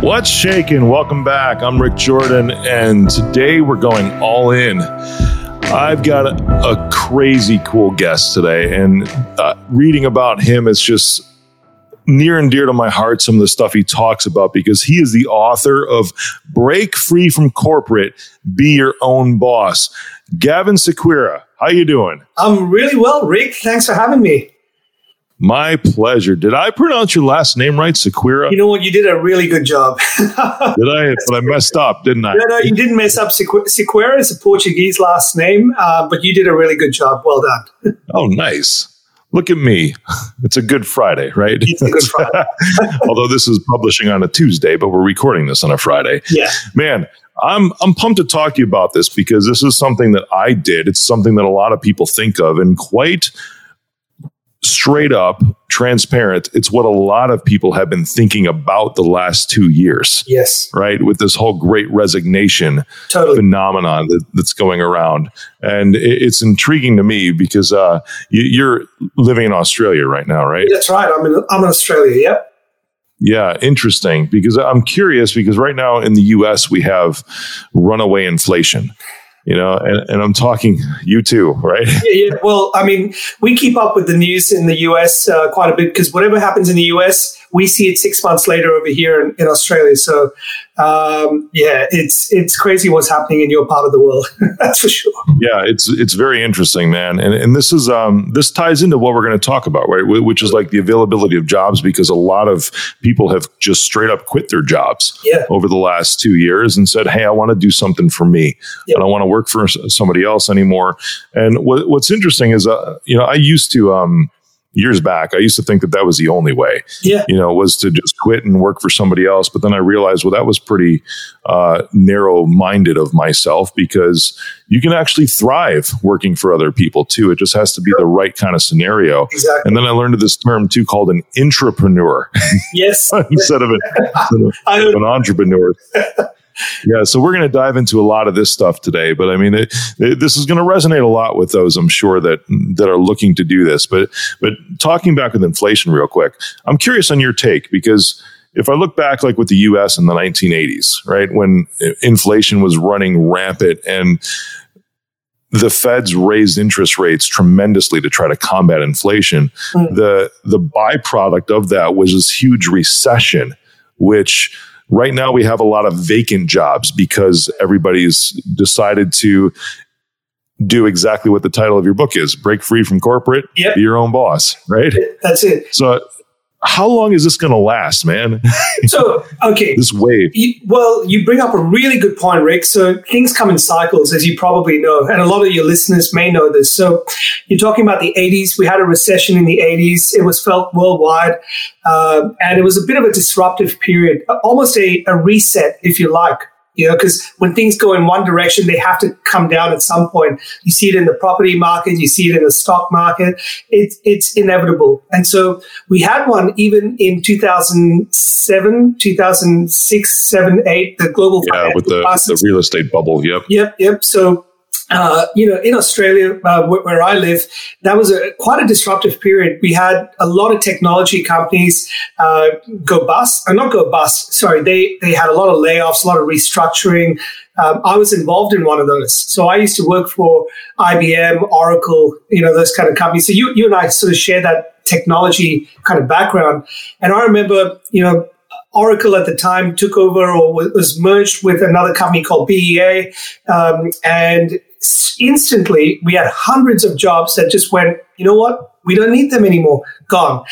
What's shaking? Welcome back. I'm Rick Jordan, and today we're going all in. I've got a, a crazy cool guest today, and uh, reading about him is just near and dear to my heart. Some of the stuff he talks about because he is the author of "Break Free from Corporate, Be Your Own Boss." Gavin Sequeira, how you doing? I'm really well, Rick. Thanks for having me. My pleasure. Did I pronounce your last name right, Sequeira? You know what? You did a really good job. did I? But I messed up, didn't I? No, no, you didn't mess up. Sequeira is a Portuguese last name, uh, but you did a really good job. Well done. oh, nice. Look at me. It's a good Friday, right? It's a good Friday. Although this is publishing on a Tuesday, but we're recording this on a Friday. Yeah. Man, I'm I'm pumped to talk to you about this because this is something that I did. It's something that a lot of people think of and quite straight up transparent it's what a lot of people have been thinking about the last two years. Yes. Right? With this whole great resignation totally. phenomenon that, that's going around. And it, it's intriguing to me because uh, you, are living in australia right now right? That's right. I'm in, I'm in australia. Yep. Yeah, interesting. Because I'm curious because right now in the US, we have runaway inflation you know, and, and I'm talking you too, right? Yeah, yeah, Well, I mean, we keep up with the news in the US uh, quite a bit because whatever happens in the US, we see it six months later over here in, in Australia. So, um, yeah, it's it's crazy what's happening in your part of the world. That's for sure. Yeah, it's it's very interesting, man. And and this is um this ties into what we're going to talk about, right? Which is like the availability of jobs because a lot of people have just straight up quit their jobs yeah. over the last two years and said, "Hey, I want to do something for me. Yeah. I don't want to work for somebody else anymore." And what, what's interesting is, uh, you know, I used to um years back, I used to think that that was the only way. Yeah. You know, was to just quit and work for somebody else. But then I realized, well, that was pretty uh, narrow minded of myself because you can actually thrive working for other people too. It just has to be the right kind of scenario. Exactly. And then I learned this term too called an intrapreneur. Yes. instead of, an, instead of an entrepreneur. yeah, so we're going to dive into a lot of this stuff today, but I mean, it, it, this is going to resonate a lot with those I'm sure that that are looking to do this. But but talking back with inflation real quick, I'm curious on your take because if I look back, like with the U.S. in the 1980s, right when inflation was running rampant and the Feds raised interest rates tremendously to try to combat inflation. Mm. The the byproduct of that was this huge recession, which Right now, we have a lot of vacant jobs because everybody's decided to do exactly what the title of your book is break free from corporate, yep. be your own boss, right? That's it. So how long is this going to last, man? So, okay. this wave. You, well, you bring up a really good point, Rick. So, things come in cycles, as you probably know, and a lot of your listeners may know this. So, you're talking about the 80s. We had a recession in the 80s, it was felt worldwide, uh, and it was a bit of a disruptive period, almost a, a reset, if you like you know, because when things go in one direction, they have to come down at some point. You see it in the property market, you see it in the stock market. It's it's inevitable. And so we had one even in 2007, 2006, 7, 8, the global yeah, with the, the real estate bubble. Yep. Yep. Yep. So uh, you know, in Australia, uh, where, where, I live, that was a quite a disruptive period. We had a lot of technology companies uh, go bust, or uh, not go bust. Sorry, they they had a lot of layoffs, a lot of restructuring. Um, I was involved in one of those. So I used to work for IBM, Oracle, you know, those kind of companies. So you you and I sort of share that technology kind of background. And I remember, you know, Oracle at the time took over or was merged with another company called BEA. Um, and instantly we had hundreds of jobs that just went, you know what? We don't need them anymore. Gone.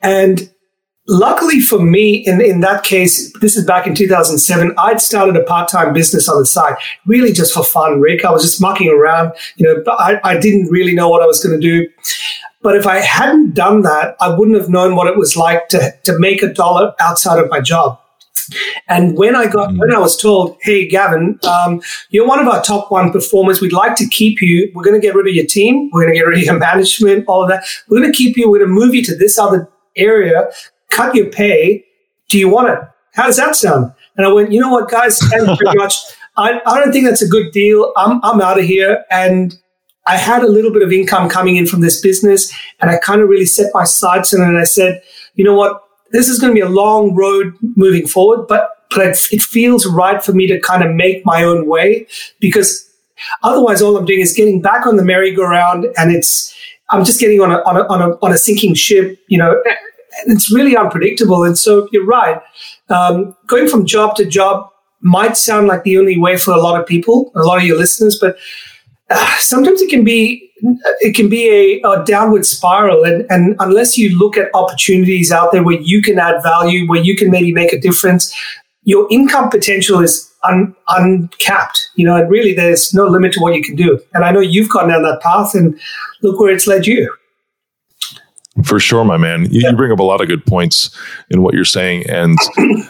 And luckily for me, in, in that case, this is back in 2007, I'd started a part-time business on the side, really just for fun, Rick. I was just mucking around, you know, but I, I didn't really know what I was going to do. But if I hadn't done that, I wouldn't have known what it was like to, to make a dollar outside of my job. And when I got, mm. when I was told, "Hey, Gavin, um, you're one of our top one performers. We'd like to keep you. We're going to get rid of your team. We're going to get rid of your management. All of that. We're going to keep you. We're going to move you to this other area. Cut your pay. Do you want it? How does that sound?" And I went, "You know what, guys? Thank you very much. I, I don't think that's a good deal. I'm I'm out of here." And I had a little bit of income coming in from this business, and I kind of really set my sights on it. And I said, "You know what? this is going to be a long road moving forward, but but it, feels right for me to kind of make my own way because otherwise all I'm doing is getting back on the merry-go-round and it's, I'm just getting on a, on a, on a, on a sinking ship, you know, it's really unpredictable. And so you're right. Um, going from job to job might sound like the only way for a lot of people, a lot of your listeners, but uh, sometimes it can be it can be a, a downward spiral and, and, unless you look at opportunities out there where you can add value where you can maybe make a difference your income potential is un, uncapped. You know and really there's no limit to what you can do. And i know you've gone down that path and look where it's led you. For sure my man. You, yeah. you bring up a lot of good points in what you're saying and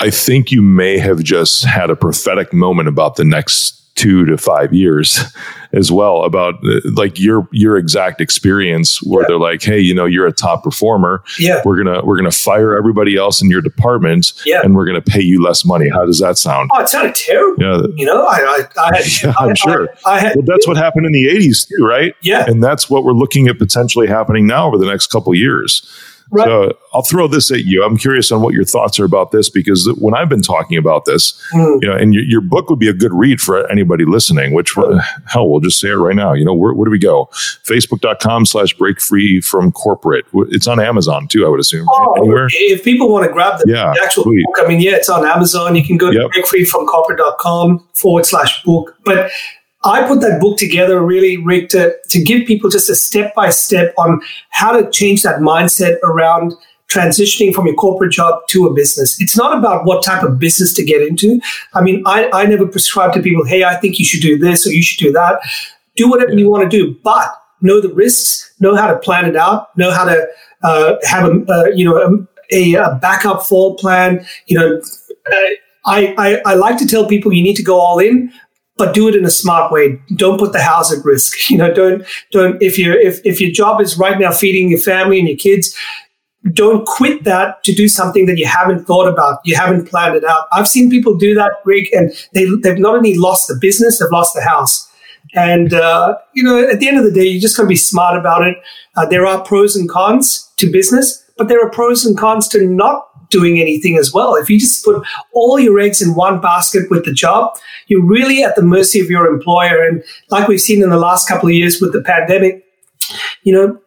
I think you may have just had a prophetic moment about the next two to five years as well about uh, like your your exact experience where yeah. they're like hey you know you're a top performer. Yeah. We're gonna we're gonna fire everybody else in your department yeah. and we're gonna pay you less money. How does that sound? Oh it sounded terrible. Yeah. You know i i, I yeah, i'm I, sure. I, I had, well that's what happened in the 80s too right? Yeah. And that's what we're looking at potentially happening now over the next couple years Right. So I'll throw this at you. I'm curious on what your thoughts are about this because when I've been talking about this, mm. you know, and your, your, book would be a good read for anybody listening, which hell, we'll just say it right now. You know, where, where do we go? Facebook.com slash break free from corporate. It's on Amazon too, I would assume. Oh, Anywhere? If people want to grab the, yeah, the actual book, I mean, yeah, it's on Amazon. You can go to yep. breakfreefromcorporate.com forward slash book. But I put that book together really, Rick, to, to give people just a step by step on how to change that mindset around transitioning from your corporate job to a business. It's not about what type of business to get into. I mean, I, I never prescribe to people, hey, I think you should do this or you should do that. Do whatever you want to do, but know the risks, know how to plan it out, know how to uh, have a, uh, you know, a, a, backup fall plan. You know, uh, I, I, I like to tell people you need to go all in, but do it in a smart way. Don't put the house at risk. You know, don't don't if you if if your job is right now feeding your family and your kids, don't quit that to do something that you haven't thought about, you haven't planned it out. I've seen people do that, Rick, and they they've not only lost the business, they've lost the house. And uh, you know, at the end of the day, you just got to be smart about it. Uh, there are pros and cons to business, but there are pros and cons to not doing anything as well. If you just put all your eggs in one basket with the job, you're really at the mercy of your employer. And like we've seen in the last couple of years with the pandemic, you know,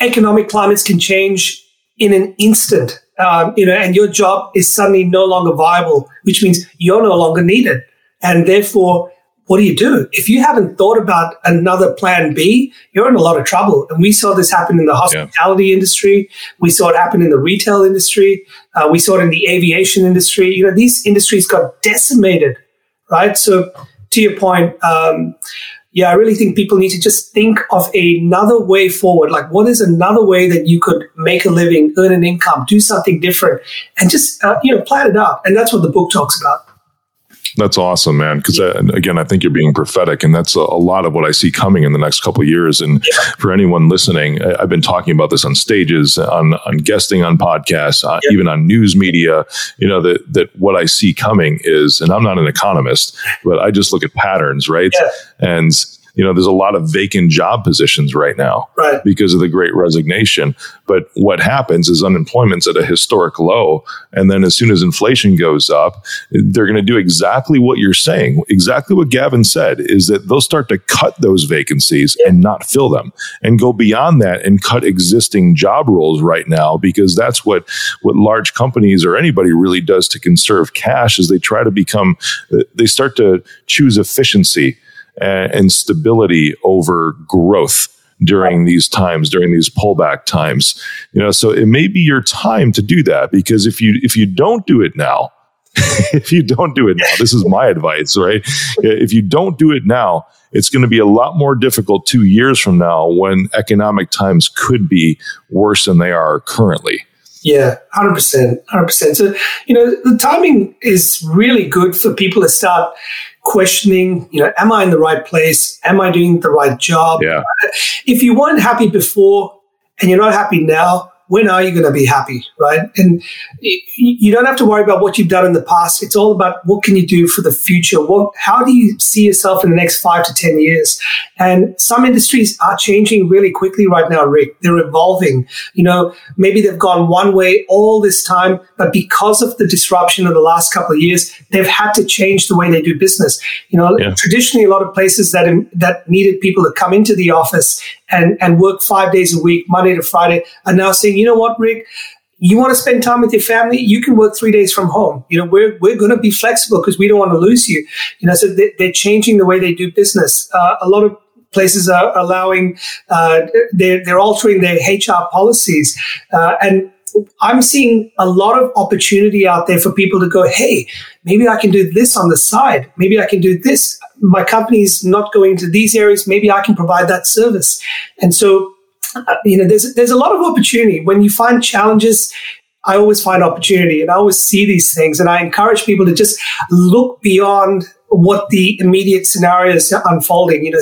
economic climates can change in an instant. Um, you know, and your job is suddenly no longer viable, which means you're no longer needed. And therefore, what do you do? If you haven't thought about another plan B, you're in a lot of trouble. And we saw this happen in the hospitality yeah. industry. We saw it happen in the retail industry. Uh, we saw it in the aviation industry. You know, these industries got decimated, right? So to your point, um, yeah, I really think people need to just think of another way forward. Like, what is another way that you could make a living, earn an income, do something different, and just uh, you know plan it out. And that's what the book talks about. That's awesome, man. Because uh, again, I think you're being prophetic, and that's a, a lot of what I see coming in the next couple years. And yeah. for anyone listening, I, have been talking about this on stages, on on guesting on podcasts, uh, yeah. even on news media. You know that that what I see coming is, and I'm not an economist, but I just look at patterns, right? Yeah. And you know, there's a lot of vacant job positions right now right. because of the great resignation. But what happens is unemployment's at a historic low. And then as soon as inflation goes up, they're going to do exactly what you're saying. Exactly what Gavin said is that they'll start to cut those vacancies yeah. and not fill them and go beyond that and cut existing job roles right now because that's what, what large companies or anybody really does to conserve cash is they try to become, they start to choose efficiency Uh, and stability over growth during these times during these pullback times. You know so it may be your time to do that because if you if you don't do it now if you don't do it now this is my advice right? If you don't do it now it's going to be a lot more difficult 2 years from now when economic times could be worse than they are currently yeah, 100%. 100%. So, you know, the timing is really good for people to start questioning, you know, am I in the right place? Am I doing the right job? Yeah. If you weren't happy before and you're not happy now, when are you going to be happy, right? And you don't have to worry about what you've done in the past. It's all about what can you do for the future. What, how do you see yourself in the next five to ten years? And some industries are changing really quickly right now, Rick. They're evolving. You know, maybe they've gone one way all this time, but because of the disruption of the last couple of years, they've had to change the way they do business. You know, yeah. traditionally, a lot of places that that needed people to come into the office and and work five days a week, Monday to Friday, are now saying, you know what, Rick, you want to spend time with your family, you can work three days from home. You know, we're, we're going to be flexible because we don't want to lose you. You know, so they, are changing the way they do business. Uh, a lot of places are allowing, uh, they're, they're altering their HR policies. Uh, and I'm seeing a lot of opportunity out there for people to go, hey, maybe I can do this on the side. Maybe I can do this. My company's not going to these areas. Maybe I can provide that service. And so uh, you know, there's there's a lot of opportunity when you find challenges. I always find opportunity, and I always see these things, and I encourage people to just look beyond what the immediate scenario is unfolding. You know,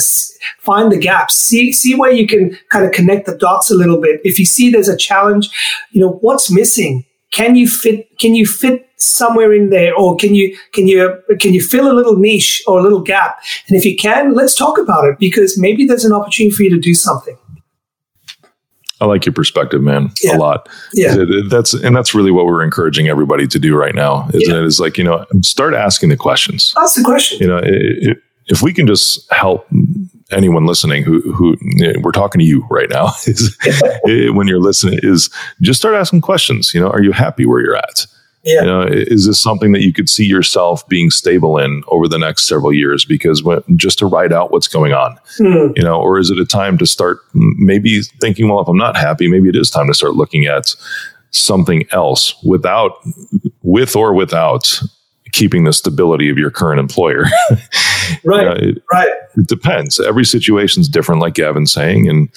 find the gaps, see see where you can kind of connect the dots a little bit. If you see there's a challenge, you know, what's missing? Can you fit? Can you fit somewhere in there, or can you can you can you fill a little niche or a little gap? And if you can, let's talk about it because maybe there's an opportunity for you to do something. I like your perspective, man, yeah. a lot. Yeah, that's and that's really what we're encouraging everybody to do right now, isn't yeah. it? Is like you know, start asking the questions. Ask the question. You know, it, if we can just help anyone listening who who eh, we're talking to you right now is eh, when you're listening is just start asking questions. You know, are you happy where you're at? Yeah. You know, is this something that you could see yourself being stable in over the next several years? Because when, just to ride out what's going on, mm. you know, or is it a time to start maybe thinking, well, if I'm not happy, maybe it is time to start looking at something else without, with or without keeping the stability of your current employer. right. It, right. It depends. Every situation's different, like Gavin's saying, and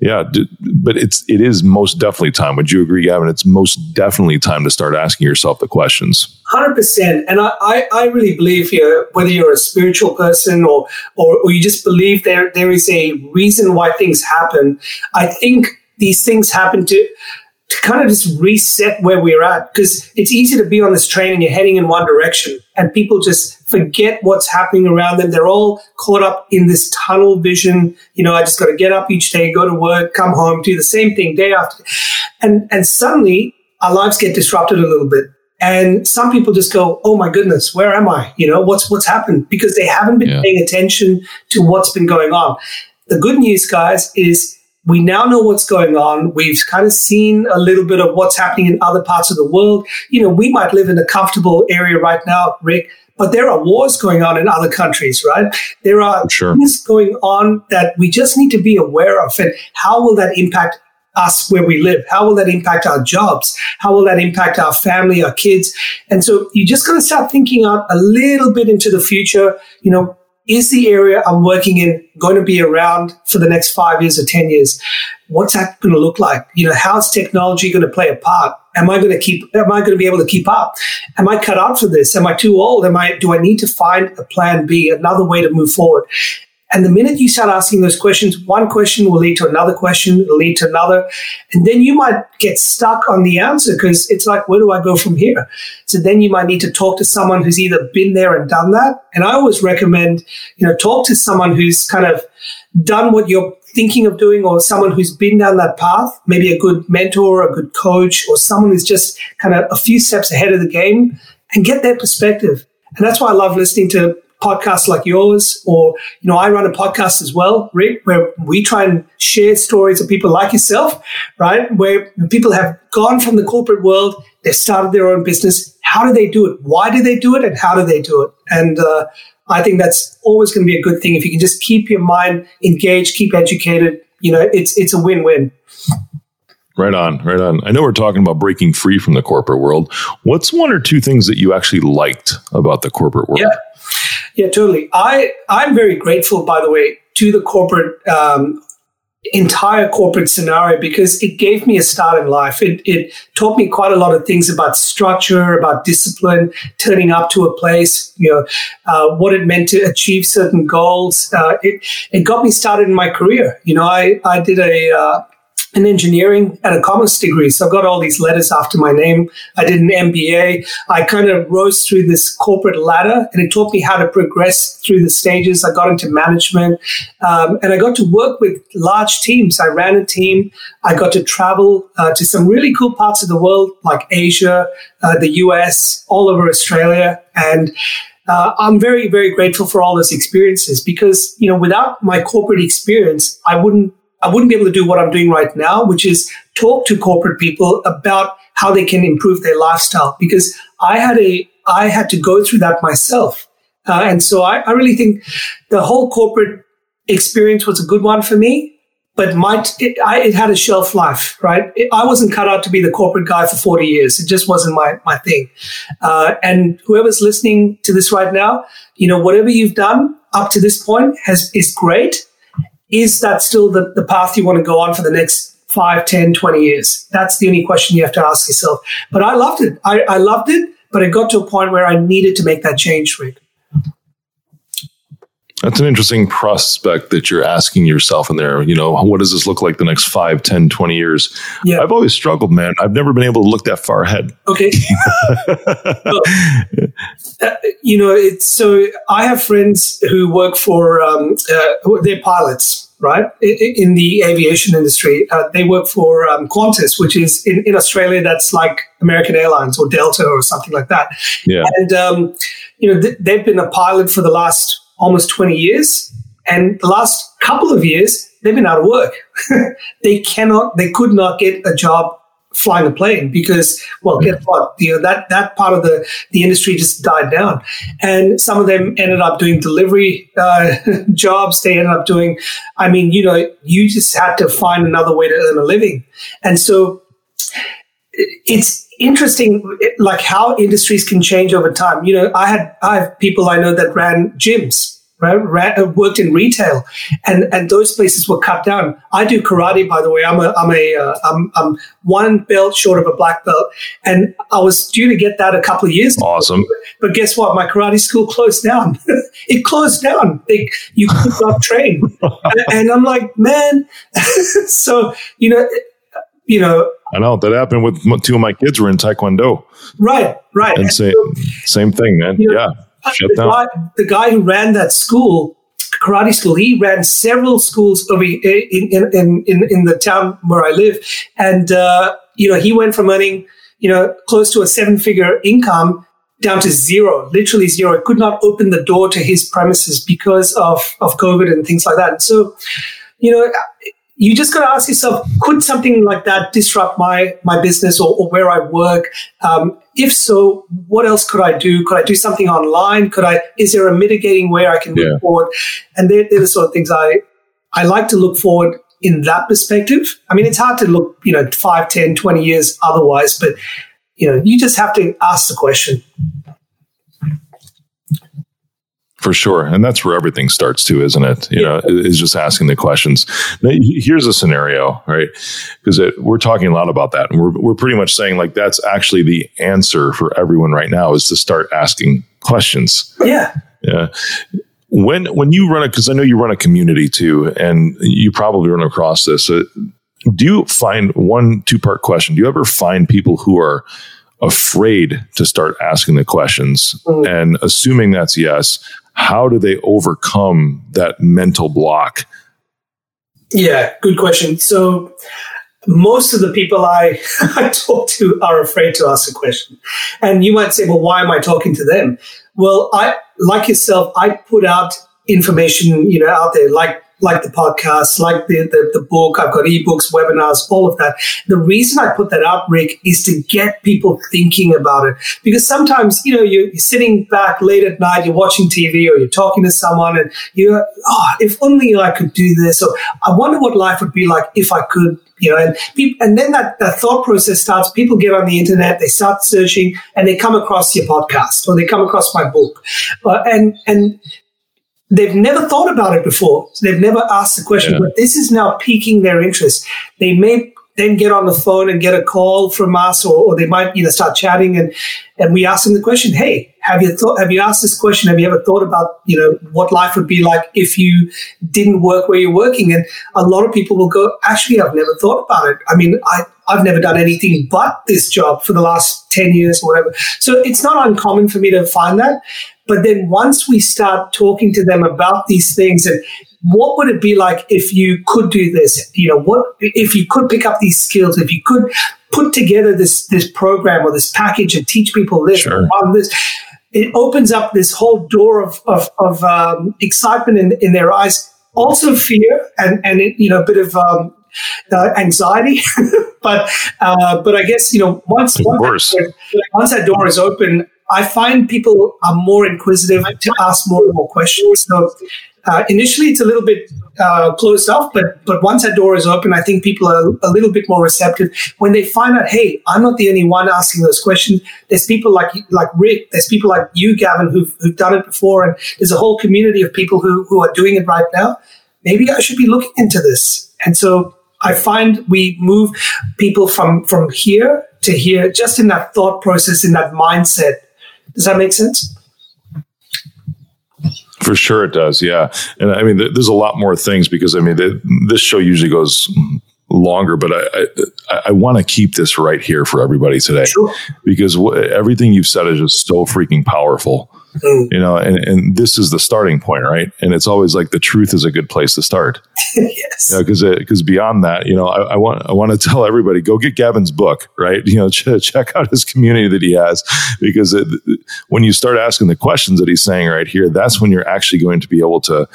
yeah, d- but it's it is most definitely time. Would you agree, Gavin? It's most definitely time to start asking yourself the questions. Hundred percent, and I, I, I really believe here, whether you're a spiritual person or, or or you just believe there there is a reason why things happen. I think these things happen to to kind of just reset where we're at because it's easy to be on this train and you're heading in one direction and people just forget what's happening around them. They're all caught up in this tunnel vision. You know, I just got to get up each day, go to work, come home, do the same thing day after. And, and suddenly our lives get disrupted a little bit. And some people just go, "Oh my goodness, where am I? You know, what's what's happened?" Because they haven't been yeah. paying attention to what's been going on. The good news, guys, is we now know what's going on. We've kind of seen a little bit of what's happening in other parts of the world. You know, we might live in a comfortable area right now, Rick, but there are wars going on in other countries, right? There are sure. things going on that we just need to be aware of. And how will that impact us where we live? How will that impact our jobs? How will that impact our family, our kids? And so you just got to start thinking out a little bit into the future. You know, is the area I'm working in going to be around for the next five years or 10 years? What's that going to look like? You know, how's technology going to play a part? Am I going to keep, am I going to be able to keep up? Am I cut out for this? Am I too old? Am I, do I need to find a plan B, another way to move forward? And the minute you start asking those questions, one question will lead to another question, will lead to another. And then you might get stuck on the answer because it's like, where do I go from here? So then you might need to talk to someone who's either been there and done that. And I always recommend, you know, talk to someone who's kind of done what you're thinking of doing or someone who's been down that path, maybe a good mentor, a good coach, or someone who's just kind of a few steps ahead of the game and get their perspective. And that's why I love listening to podcasts like yours, or, you know, I run a podcast as well, Rick, where we try and share stories of people like yourself, right? Where people have gone from the corporate world, they've started their own business. How do they do it? Why do they do it? And how do they do it? And, uh, I think that's always going to be a good thing. If you can just keep your mind engaged, keep educated, you know, it's, it's a win-win. Right on, right on. I know we're talking about breaking free from the corporate world. What's one or two things that you actually liked about the corporate world? Yeah. Yeah, totally. I I'm very grateful, by the way, to the corporate um, entire corporate scenario because it gave me a start in life. It, it taught me quite a lot of things about structure, about discipline, turning up to a place, you know, uh, what it meant to achieve certain goals. Uh, it, it got me started in my career. You know, I, I did a, uh, an engineering and a commerce degree. So I've got all these letters after my name. I did an MBA. I kind of rose through this corporate ladder and it taught me how to progress through the stages. I got into management um, and I got to work with large teams. I ran a team. I got to travel uh, to some really cool parts of the world like Asia, uh, the US, all over Australia. And uh, I'm very, very grateful for all those experiences because, you know, without my corporate experience, I wouldn't I wouldn't be able to do what I'm doing right now, which is talk to corporate people about how they can improve their lifestyle because I had a I had to go through that myself. Uh, and so I, I, really think the whole corporate experience was a good one for me, but might it, I, it had a shelf life, right? It, I wasn't cut out to be the corporate guy for 40 years. It just wasn't my, my thing. Uh, and whoever's listening to this right now, you know, whatever you've done up to this point has is great is that still the, the path you want to go on for the next 5, 10, 20 years? That's the only question you have to ask yourself. But I loved it. I, I loved it, but it got to a point where I needed to make that change, Rick. That's an interesting prospect that you're asking yourself in there. You know, what does this look like the next 5, 10, 20 years? Yeah. I've always struggled, man. I've never been able to look that far ahead. Okay. well, uh, you know, it's so I have friends who work for, um, uh, they're pilots, right? In the aviation industry. Uh, they work for um, Qantas, which is in, in Australia, that's like American Airlines or Delta or something like that. Yeah. And, um, you know, th- they've been a pilot for the last almost 20 years. And the last couple of years, they've been out of work. they cannot, they could not get a job flying a plane because, well, guess what? You know, that, that part of the, the industry just died down. And some of them ended up doing delivery uh, jobs. They ended up doing, I mean, you know, you just had to find another way to earn a living. And so it's interesting like how industries can change over time you know i had i have people i know that ran gyms worked in retail. And and those places were cut down. I do karate by the way. I'm a i'm a uh, I'm, I'm one belt short of a black belt. And i was due to get that a couple of years awesome. Ago. but guess what? My karate school closed down. It closed down. They, you could not train. And, and i'm like man. So you know you know. I know. That happened with two of my kids were in Taekwondo. Right, right. And, and so, same thing, man. You know, yeah. The. Guy, the guy who ran that school, karate school, he ran several schools over in, in, in, in, in the town where I live. And, uh, you know, he went from earning, you know, close to a seven figure income down to zero, literally zero. Could not open the door to his premises because of, of COVID and things like that. So, you know, you just got to ask yourself, could something like that disrupt my my business or, or where I work? Um, if so, what else could I do? Could I do something online? Could I? Is there a mitigating way I can yeah. move forward? And they're, they're the sort of things I I like to look forward in that perspective. I mean, it's hard to look, you know, 5, 10, 20 years otherwise, but you know, you just have to ask the question. For sure. And that's where everything starts too, isn't it? You yeah. know, is just asking the questions. Now, here's a scenario, right? Because we're talking a lot about that. And we're, we're pretty much saying like that's actually the answer for everyone right now is to start asking questions. Yeah. Yeah. When, when you run it, because I know you run a community too, and you probably run across this. Uh, do you find one two part question? Do you ever find people who are afraid to start asking the questions? Mm. And assuming that's yes, how do they overcome that mental block? Yeah, good question. So most of the people I, I talk to are afraid to ask a question. And you might say, well, why am I talking to them? Well, I, like yourself, I put out information, you know, out there like like the podcast, like the, the, the, book. I've got ebooks, webinars, all of that. The reason I put that up, Rick, is to get people thinking about it. Because sometimes, you know, you're, you're sitting back late at night, you're watching TV or you're talking to someone and you're, oh, if only I could do this. Or I wonder what life would be like if I could you know, and people, and then that, that thought process starts. People get on the internet, they start searching, and they come across your podcast or they come across my book, uh, and and they've never thought about it before. So they've never asked the question, yeah. but this is now piquing their interest. They may then get on the phone and get a call from us, or, or they might, you know, start chatting and, and we ask them the question, Hey, have you thought, have you asked this question? Have you ever thought about, you know, what life would be like if you didn't work where you're working? And a lot of people will go, actually, I've never thought about it. I mean, I, I've never done anything but this job for the last 10 years or whatever. So it's not uncommon for me to find that. But then once we start talking to them about these things and what would it be like if you could do this? You know, what if you could pick up these skills, if you could put together this this program or this package and teach people this sure. this it opens up this whole door of, of, of um, excitement in, in their eyes, also fear and, and it, you know, a bit of um, uh, anxiety. but uh, but I guess, you know, once, once that, once that door is open, I find people are more inquisitive to ask more and more questions. So uh, initially, it's a little bit uh, closed off, but but once that door is open, I think people are a little bit more receptive when they find out, hey, I'm not the only one asking those questions. There's people like like Rick, there's people like you, Gavin, who've who've done it before, and there's a whole community of people who who are doing it right now. Maybe I should be looking into this. And so I find we move people from from here to here just in that thought process, in that mindset. Does that make sense? For sure, it does. Yeah, and I mean, there's a lot more things because I mean, this show usually goes longer, but I I, I want to keep this right here for everybody today sure. because everything you've said is just so freaking powerful. Mm. You know, and, and this is the starting point, right? And it's always like the truth is a good place to start. yes. Because you know, because beyond that, you know, I, I, want I want to tell everybody go get Gavin's book, right? You know, ch- check out his community that he has because it, when you start asking the questions that he's saying right here, that's when you're actually going to be able to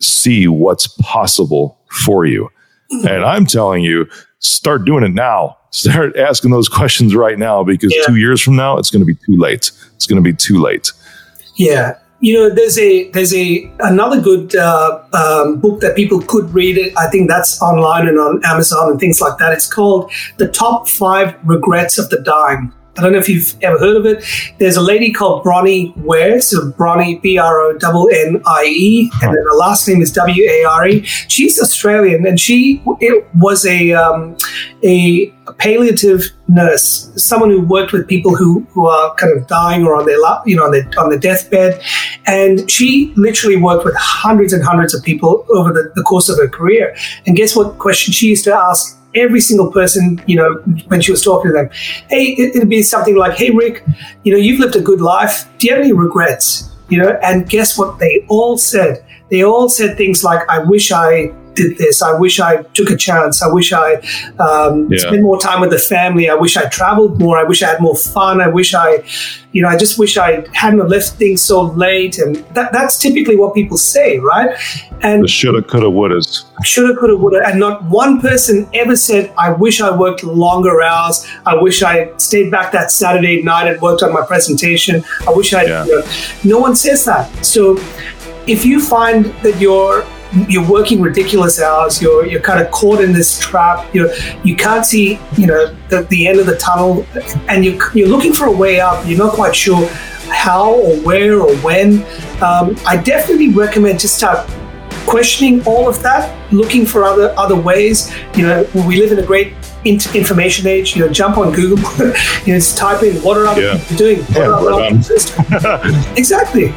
see what's possible for you. Mm. And I'm telling you, start doing it now. Start asking those questions right now because yeah. two years from now, it's going to be too late. It's going to be too late. Yeah, you know, there's a there's a another good uh, um, book that people could read. It I think that's online and on Amazon and things like that. It's called "The Top Five Regrets of the Dying." I don't know if you've ever heard of it. There's a lady called Bronnie Ware, so Bronnie B R O N N I E, and then her last name is W A R E. She's Australian, and she it was a um, a palliative nurse, someone who worked with people who, who are kind of dying or on their you know on their on their deathbed, and she literally worked with hundreds and hundreds of people over the, the course of her career. And guess what question she used to ask every single person, you know, when she was talking to them. Hey, it, would be something like, hey, Rick, you know, you've lived a good life. Do you have any regrets? You know, and guess what? They all said, they all said things like, I wish I did this. I wish I took a chance. I wish I um, yeah. spent more time with the family. I wish I traveled more. I wish I had more fun. I wish I, you know, I just wish I hadn't left things so late. And that, that's typically what people say, right? And shoulda, coulda, wouldas. Shoulda, coulda, woulda. And not one person ever said, I wish I worked longer hours. I wish I stayed back that Saturday night and worked on my presentation. I wish I, yeah. you know, no one says that. So if you find that you're you're working ridiculous hours. You're you're kind of caught in this trap. You you can't see you know the, the end of the tunnel, and you you're looking for a way out. You're not quite sure how or where or when. Um, I definitely recommend to start questioning all of that, looking for other other ways. You know, we live in a great information age. You know, jump on Google, you know, just type in what are other yeah. people doing. Yeah, exactly.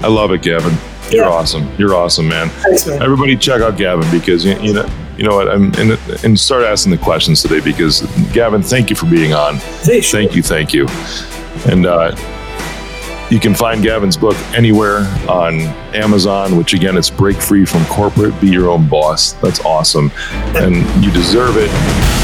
I love it, Gavin. You're yeah. awesome. You're awesome, man. Thanks, man. Everybody check out Gavin because you, you know you know what I'm and, and start asking the questions today because Gavin, thank you for being on. Hey, sure. Thank you, thank you. And uh, you can find Gavin's book anywhere on Amazon, which again, it's Break Free from Corporate, Be Your Own Boss. That's awesome. And you deserve it.